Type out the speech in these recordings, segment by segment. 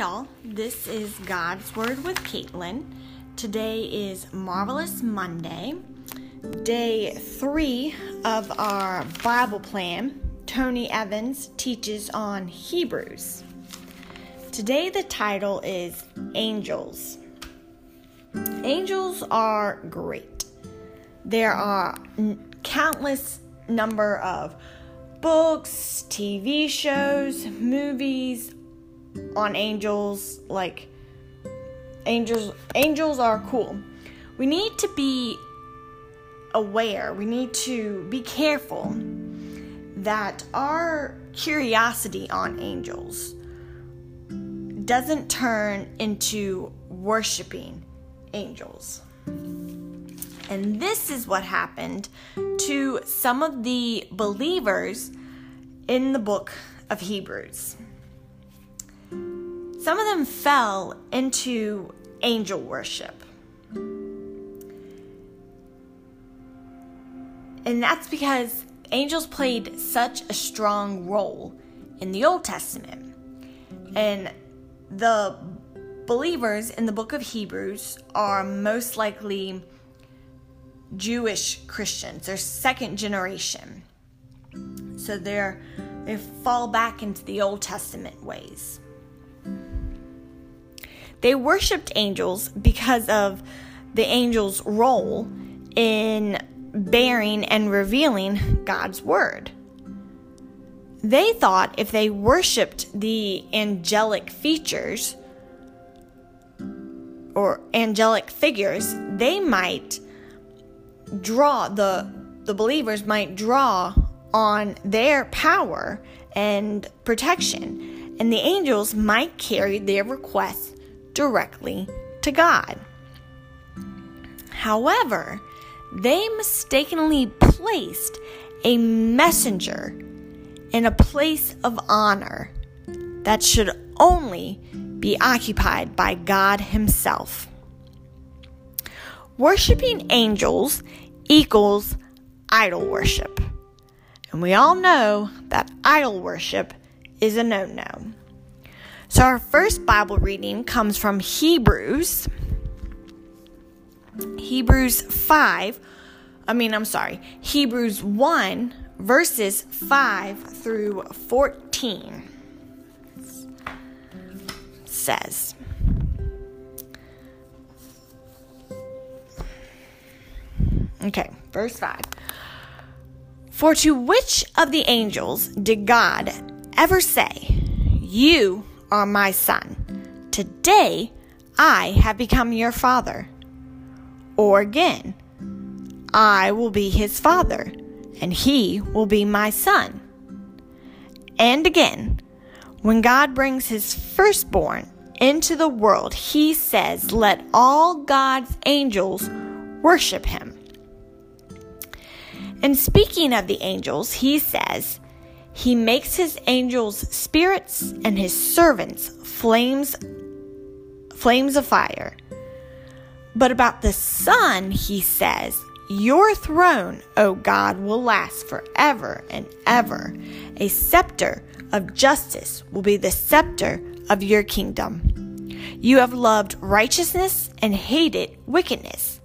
y'all. This is God's Word with Caitlin. Today is Marvelous Monday, day three of our Bible plan. Tony Evans teaches on Hebrews. Today, the title is Angels. Angels are great. There are countless number of books, TV shows, movies on angels like angels angels are cool. We need to be aware. We need to be careful that our curiosity on angels doesn't turn into worshiping angels. And this is what happened to some of the believers in the book of Hebrews. Some of them fell into angel worship. And that's because angels played such a strong role in the Old Testament. And the believers in the book of Hebrews are most likely Jewish Christians. They're second generation. So they're they fall back into the Old Testament ways. They worshiped angels because of the angels' role in bearing and revealing God's word. They thought if they worshiped the angelic features or angelic figures, they might draw the the believers might draw on their power and protection, and the angels might carry their requests directly to God. However, they mistakenly placed a messenger in a place of honor that should only be occupied by God Himself. Worshipping angels equals idol worship. And we all know that idol worship is a no no. So, our first Bible reading comes from Hebrews. Hebrews 5, I mean, I'm sorry, Hebrews 1, verses 5 through 14 says, Okay, verse 5. For to which of the angels did God ever say, You are my son. Today I have become your father. Or again, I will be his father, and he will be my son. And again, when God brings his firstborn into the world, he says, Let all God's angels worship him. And speaking of the angels, he says, He makes his angels spirits and his servants flames flames of fire. But about the Son, he says, Your throne, O God, will last forever and ever. A scepter of justice will be the scepter of your kingdom. You have loved righteousness and hated wickedness.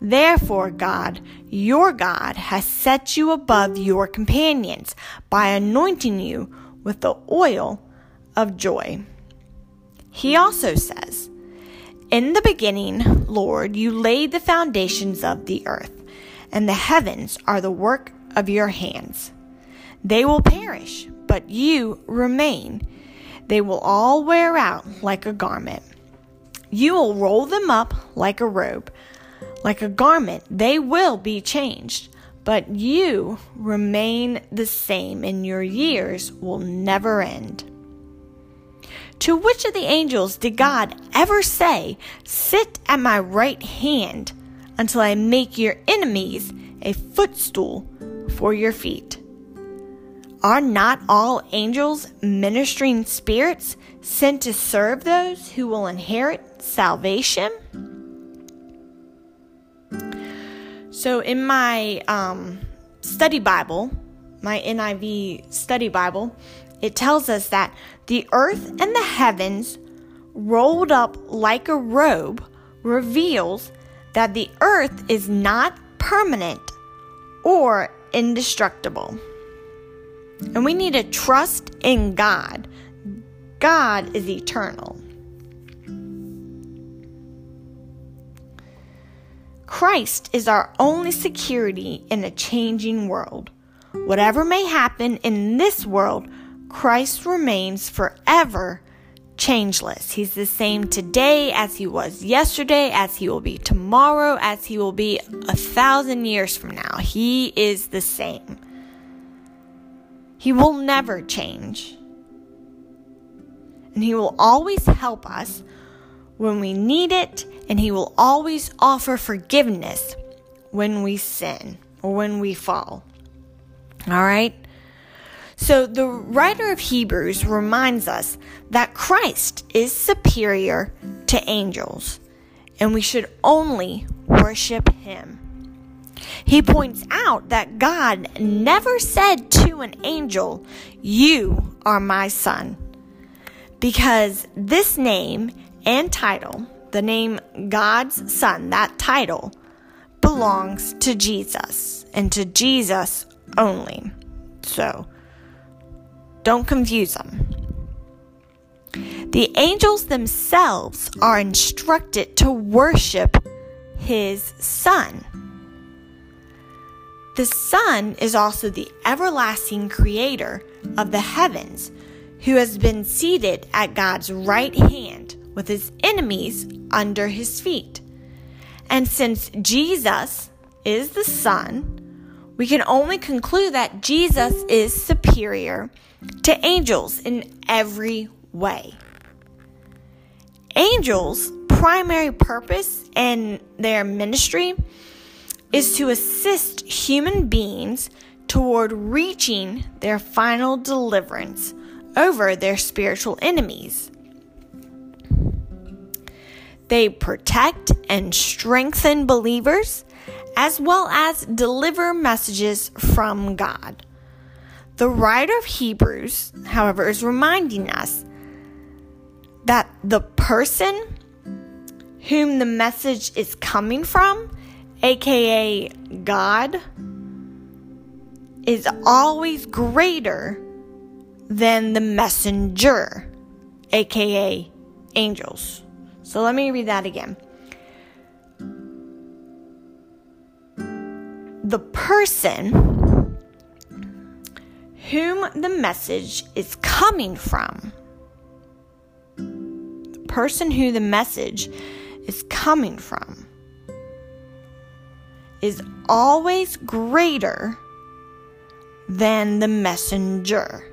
Therefore, God, your God, has set you above your companions by anointing you with the oil of joy. He also says, In the beginning, Lord, you laid the foundations of the earth, and the heavens are the work of your hands. They will perish, but you remain. They will all wear out like a garment. You will roll them up like a robe like a garment, they will be changed, but you remain the same, and your years will never end. To which of the angels did God ever say, Sit at my right hand until I make your enemies a footstool for your feet? Are not all angels ministering spirits sent to serve those who will inherit salvation? So in my um, study Bible, my NIV study Bible, it tells us that the earth and the heavens rolled up like a robe reveals that the earth is not permanent or indestructible. And we need to trust in God. God is eternal. Christ is our only security in a changing world. Whatever may happen in this world, Christ remains forever changeless. He's the same today as he was yesterday, as he will be tomorrow, as he will be a thousand years from now. He is the same. He will never change. And he will always help us when we need it, and he will always offer forgiveness when we sin or when we fall. All right? So the writer of Hebrews reminds us that Christ is superior to angels, and we should only worship him. He points out that God never said to an angel, You are my son, because this name and title, the name God's Son, that title, belongs to Jesus and to Jesus only. So, don't confuse them. The angels themselves are instructed to worship his Son. The Son is also the everlasting creator of the heavens, who has been seated at God's right hand with his enemies under his feet. And since Jesus is the Son, we can only conclude that Jesus is superior to angels in every way. Angels' primary purpose in their ministry is to assist human beings toward reaching their final deliverance over their spiritual enemies. They protect and strengthen believers as well as deliver messages from God. The writer of Hebrews, however, is reminding us that the person whom the message is coming from, aka God, is always greater than the messenger, aka angels. So let me read that again. The person whom the message is coming from. The person who the message is coming from is always greater than the messenger.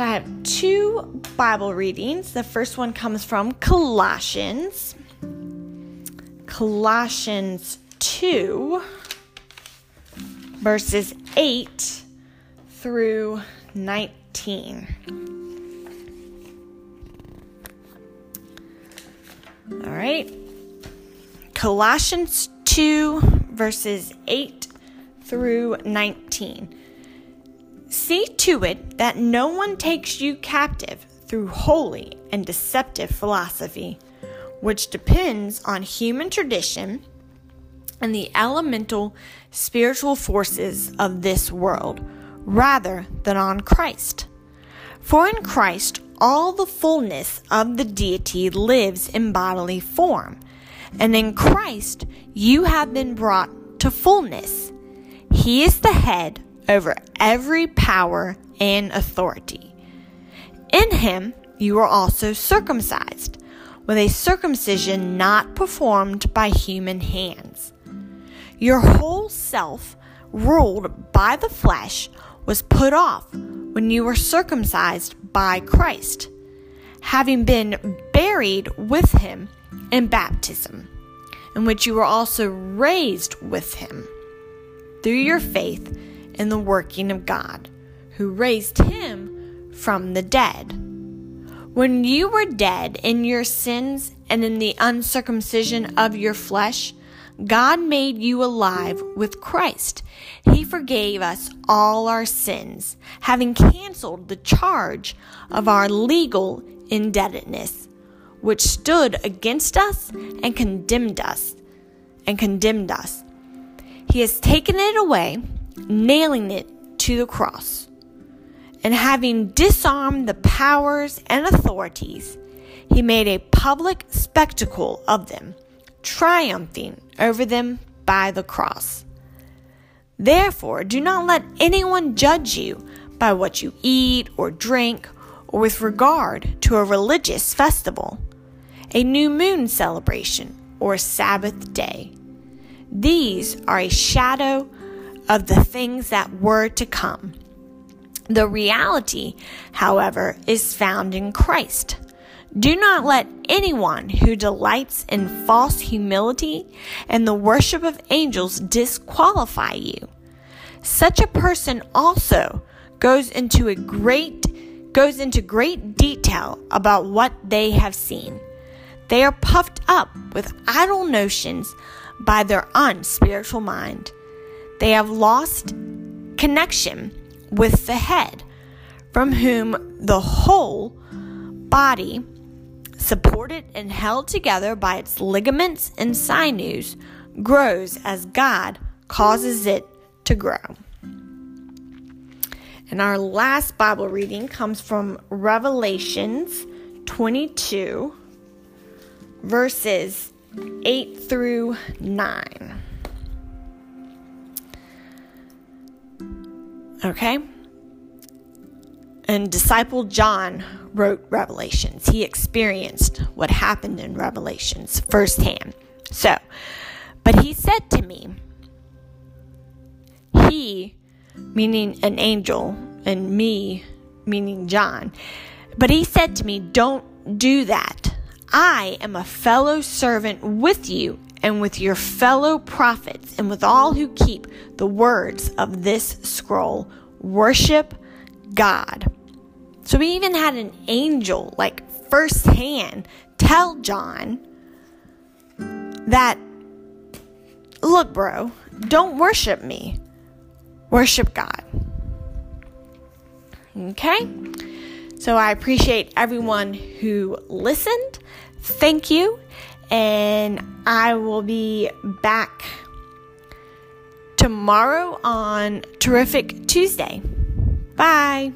So I have two Bible readings. The first one comes from Colossians. Colossians 2, verses 8 through 19. All right. Colossians 2, verses 8 through 19. See to it that no one takes you captive through holy and deceptive philosophy, which depends on human tradition and the elemental spiritual forces of this world rather than on Christ. For in Christ, all the fullness of the deity lives in bodily form, and in Christ, you have been brought to fullness. He is the head over every power and authority. In him, you were also circumcised, with a circumcision not performed by human hands your whole self, ruled by the flesh, was put off when you were circumcised by Christ, having been buried with him in baptism, in which you were also raised with him through your faith in the working of God, who raised him from the dead. When you were dead in your sins and in the uncircumcision of your flesh, God made you alive with Christ. He forgave us all our sins, having canceled the charge of our legal indebtedness, which stood against us and condemned us, and condemned us. He has taken it away, nailing it to the cross. And having disarmed the powers and authorities, he made a public spectacle of them, triumphing over them by the cross. Therefore, do not let anyone judge you by what you eat or drink, or with regard to a religious festival, a new moon celebration, or a Sabbath day. These are a shadow of the things that were to come. The reality, however, is found in Christ. Do not let anyone who delights in false humility and the worship of angels disqualify you. Such a person also goes into a great goes into great detail about what they have seen. They are puffed up with idle notions by their unspiritual mind. They have lost connection with the head, from whom the whole body supported and held together by its ligaments and sinews, grows as God causes it to grow. And our last Bible reading comes from Revelations 22, verses 8 through 9. Okay? And disciple John wrote Revelations. He experienced what happened in Revelations firsthand. So, but he said to me, He, meaning an angel, and me, meaning John, but he said to me, Don't do that. I am a fellow servant with you and with your fellow prophets and with all who keep the words of this scroll. Worship God. So we even had an angel, like firsthand, tell John that, look, bro, don't worship me, worship God. Okay? So I appreciate everyone who listened. Thank you. And I will be back tomorrow on Terrific Tuesday. Bye.